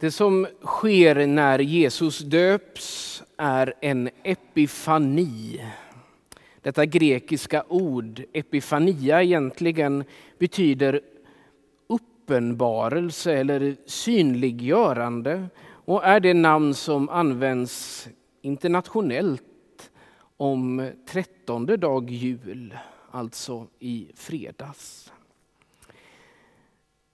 Det som sker när Jesus döps är en epifani. Detta grekiska ord, epifania, egentligen betyder uppenbarelse eller synliggörande och är det namn som används internationellt om trettonde dag jul, alltså i fredags.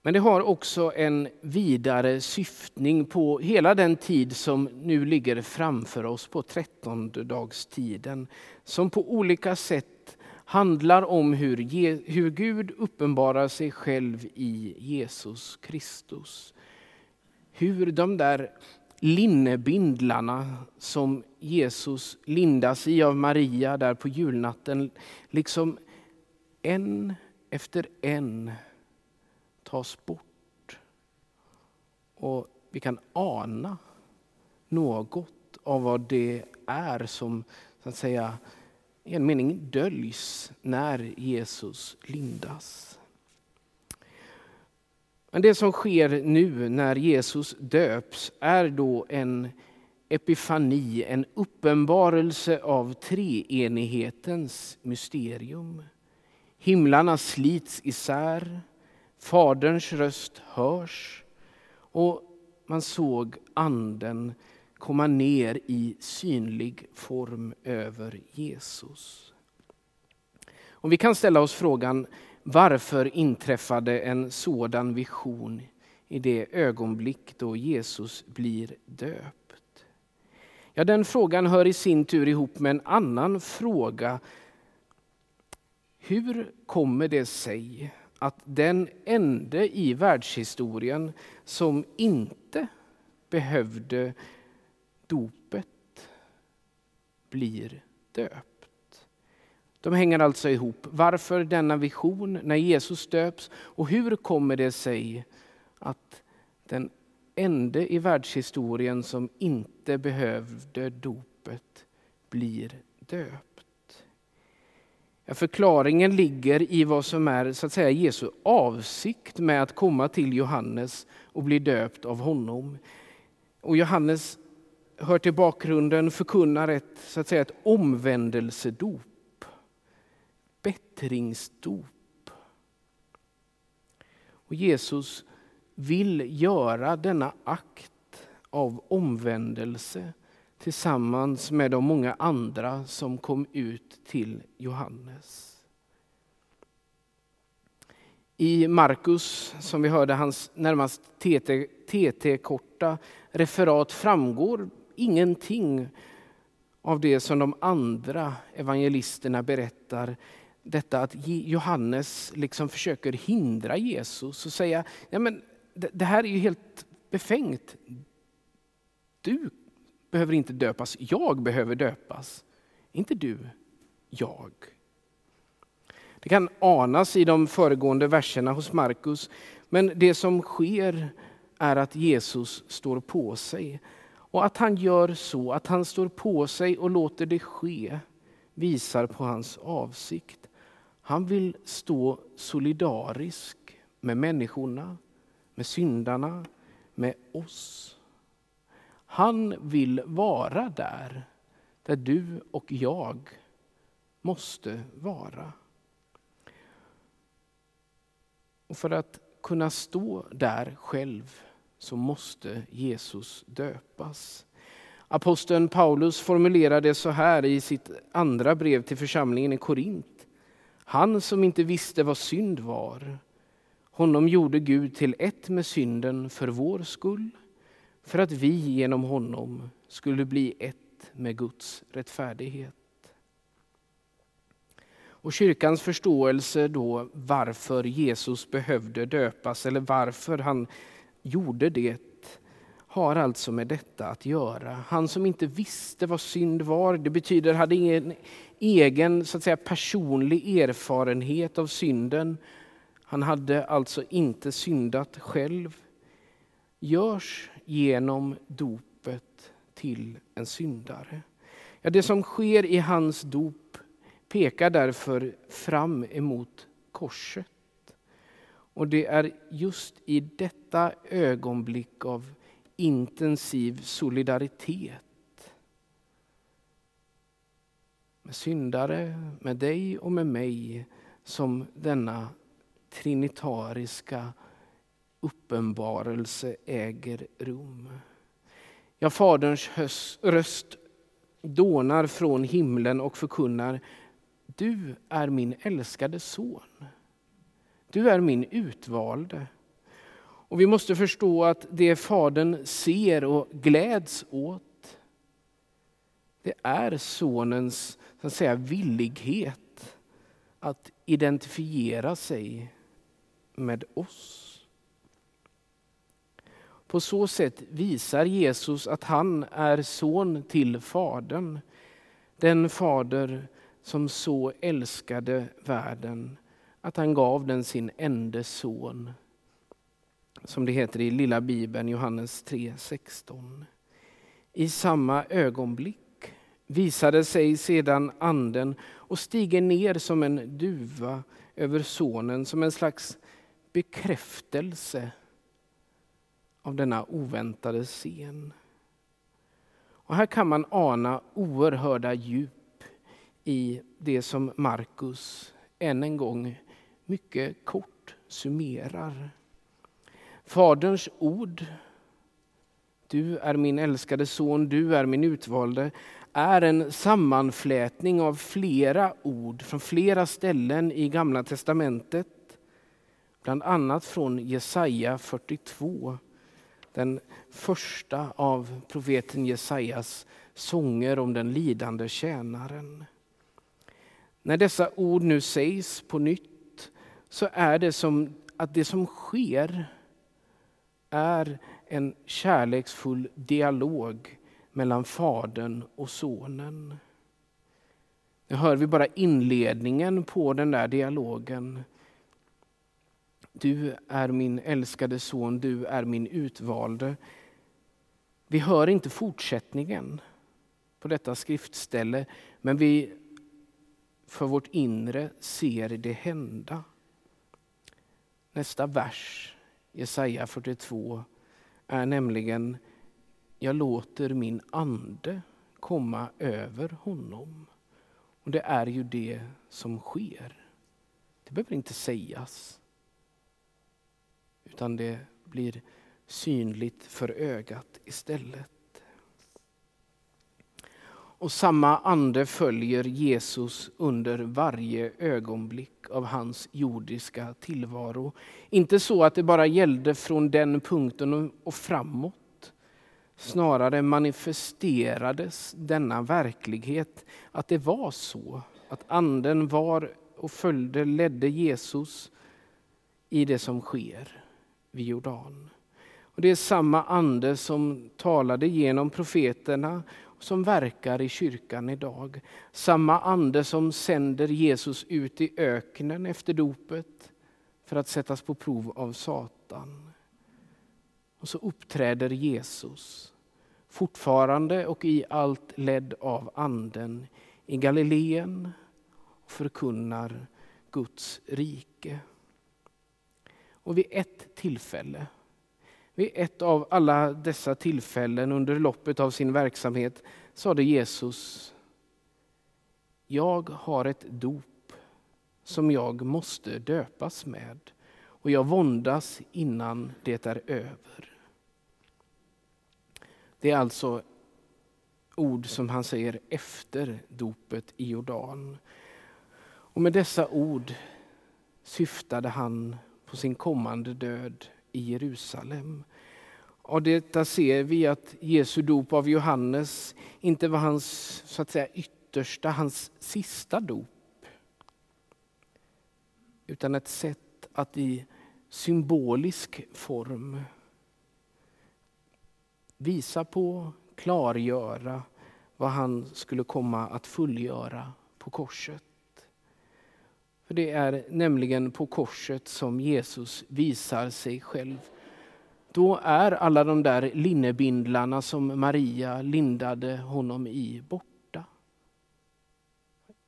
Men det har också en vidare syftning på hela den tid som nu ligger framför oss på trettondedagstiden. Som på olika sätt handlar om hur, hur Gud uppenbarar sig själv i Jesus Kristus. Hur de där linnebindlarna som Jesus lindas i av Maria där på julnatten, liksom en efter en tas bort. Och vi kan ana något av vad det är som så att säga i en mening döljs när Jesus lindas. Men det som sker nu när Jesus döps är då en epifani, en uppenbarelse av treenighetens mysterium. Himlarna slits isär, Faderns röst hörs och man såg anden komma ner i synlig form över Jesus. Och vi kan ställa oss frågan varför inträffade en sådan vision i det ögonblick då Jesus blir döpt? Ja, den frågan hör i sin tur ihop med en annan fråga. Hur kommer det sig att den ende i världshistorien som inte behövde dopet blir döpt. De hänger alltså ihop. Varför denna vision när Jesus döps och hur kommer det sig att den ende i världshistorien som inte behövde dopet blir döpt? Ja, förklaringen ligger i vad som är så att säga, Jesu avsikt med att komma till Johannes och bli döpt av honom. Och Johannes hör till bakgrunden, förkunnar ett, så att säga, ett omvändelsedop. Bättringsdop. Och Jesus vill göra denna akt av omvändelse tillsammans med de många andra som kom ut till Johannes. I Markus, som vi hörde hans närmast TT-korta referat framgår ingenting av det som de andra evangelisterna berättar. Detta att Johannes liksom försöker hindra Jesus och säga, ja, men det här är ju helt befängt. Du behöver inte döpas, jag behöver döpas. Inte du, jag. Det kan anas i de föregående verserna hos Markus, men det som sker är att Jesus står på sig. Och att han gör så, att han står på sig och låter det ske, visar på hans avsikt. Han vill stå solidarisk med människorna, med syndarna, med oss. Han vill vara där, där du och jag måste vara. Och för att kunna stå där själv så måste Jesus döpas. Aposteln Paulus formulerar det så här i sitt andra brev till församlingen i Korint. Han som inte visste vad synd var, honom gjorde Gud till ett med synden för vår skull för att vi genom honom skulle bli ett med Guds rättfärdighet. Och kyrkans förståelse då varför Jesus behövde döpas eller varför han gjorde det har alltså med detta att göra. Han som inte visste vad synd var, det betyder hade ingen egen så att säga, personlig erfarenhet av synden. Han hade alltså inte syndat själv. Görs genom dopet till en syndare. Ja, det som sker i hans dop pekar därför fram emot korset. Och det är just i detta ögonblick av intensiv solidaritet med syndare, med dig och med mig som denna trinitariska uppenbarelse äger rum. Ja, Faderns röst dånar från himlen och förkunnar Du är min älskade son. Du är min utvalde. Och vi måste förstå att det Fadern ser och gläds åt, det är sonens så att säga, villighet att identifiera sig med oss. På så sätt visar Jesus att han är son till Fadern. Den fader som så älskade världen att han gav den sin enda son. Som det heter i lilla bibeln Johannes 3.16. I samma ögonblick visade sig sedan anden och stiger ner som en duva över sonen som en slags bekräftelse av denna oväntade scen. Och här kan man ana oerhörda djup i det som Markus än en gång mycket kort summerar. Faderns ord, du är min älskade son, du är min utvalde, är en sammanflätning av flera ord från flera ställen i Gamla testamentet. Bland annat från Jesaja 42 den första av profeten Jesajas sånger om den lidande tjänaren. När dessa ord nu sägs på nytt så är det som att det som sker är en kärleksfull dialog mellan Fadern och Sonen. Nu hör vi bara inledningen på den där dialogen. Du är min älskade son, du är min utvalde. Vi hör inte fortsättningen på detta skriftställe, men vi för vårt inre ser det hända. Nästa vers, Jesaja 42, är nämligen Jag låter min ande komma över honom. Och det är ju det som sker. Det behöver inte sägas utan det blir synligt för ögat istället. Och samma ande följer Jesus under varje ögonblick av hans jordiska tillvaro. Inte så att det bara gällde från den punkten och framåt. Snarare manifesterades denna verklighet, att det var så. Att anden var och följde, ledde Jesus i det som sker vid Jordan. Och det är samma ande som talade genom profeterna och som verkar i kyrkan idag. Samma ande som sänder Jesus ut i öknen efter dopet för att sättas på prov av Satan. Och så uppträder Jesus fortfarande och i allt ledd av anden i Galileen och förkunnar Guds rike. Och vid ett tillfälle, vid ett av alla dessa tillfällen under loppet av sin verksamhet sade Jesus, jag har ett dop som jag måste döpas med och jag våndas innan det är över. Det är alltså ord som han säger efter dopet i Jordan. Och med dessa ord syftade han på sin kommande död i Jerusalem. Av detta ser vi att Jesu dop av Johannes inte var hans så att säga, yttersta, hans sista dop. Utan ett sätt att i symbolisk form visa på, klargöra vad han skulle komma att fullgöra på korset. För Det är nämligen på korset som Jesus visar sig själv. Då är alla de där linnebindlarna som Maria lindade honom i borta.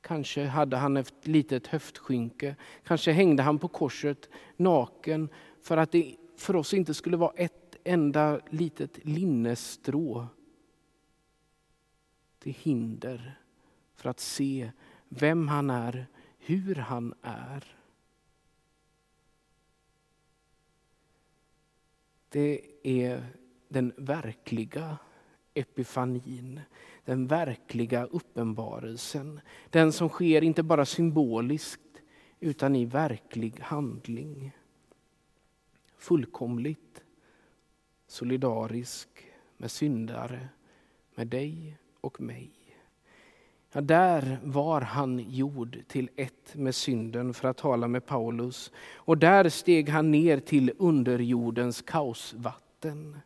Kanske hade han ett litet höftskynke, kanske hängde han på korset naken för att det för oss inte skulle vara ett enda litet linnestrå till hinder för att se vem han är, hur han är. Det är den verkliga epifanin, den verkliga uppenbarelsen. Den som sker inte bara symboliskt utan i verklig handling. Fullkomligt solidarisk med syndare, med dig och mig. Ja, där var han gjord till ett med synden, för att tala med Paulus. Och där steg han ner till underjordens kaosvatten.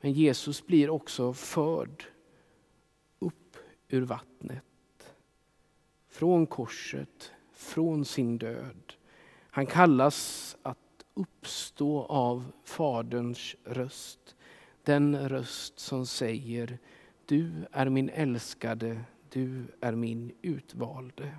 Men Jesus blir också förd upp ur vattnet. Från korset, från sin död. Han kallas att uppstå av Faderns röst. Den röst som säger du är min älskade, du är min utvalde.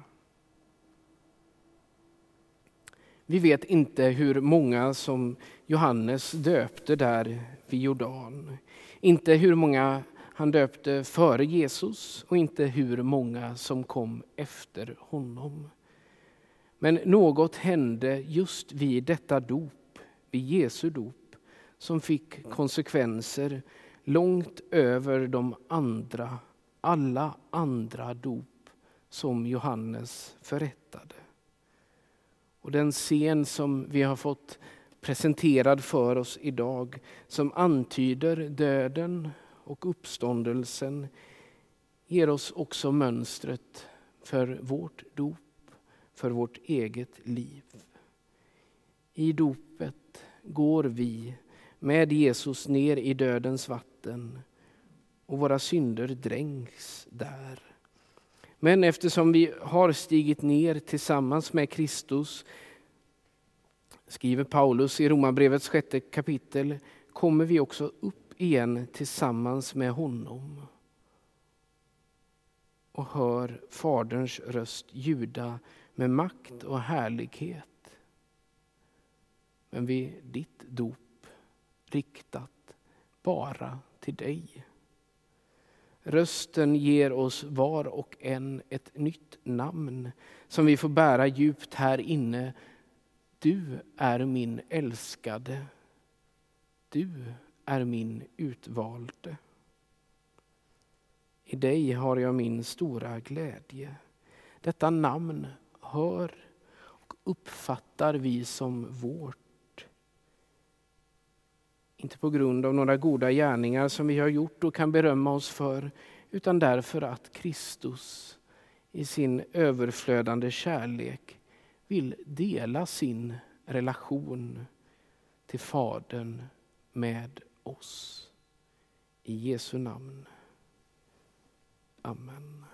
Vi vet inte hur många som Johannes döpte där vid Jordan. Inte hur många han döpte före Jesus och inte hur många som kom efter honom. Men något hände just vid detta dop, vid Jesu dop, som fick konsekvenser långt över de andra, alla andra dop som Johannes förrättade. Och den scen som vi har fått presenterad för oss idag som antyder döden och uppståndelsen ger oss också mönstret för vårt dop, för vårt eget liv. I dopet går vi med Jesus ner i dödens vatten vatten och våra synder dränks där. Men eftersom vi har stigit ner tillsammans med Kristus, skriver Paulus i Romarbrevets sjätte kapitel, kommer vi också upp igen tillsammans med honom och hör Faderns röst ljuda med makt och härlighet. Men vid ditt dop riktat bara till dig. Rösten ger oss var och en ett nytt namn som vi får bära djupt här inne. Du är min älskade. Du är min utvalde. I dig har jag min stora glädje. Detta namn hör och uppfattar vi som vårt. Inte på grund av några goda gärningar som vi har gjort och kan berömma oss för, utan därför att Kristus i sin överflödande kärlek vill dela sin relation till Fadern med oss. I Jesu namn. Amen.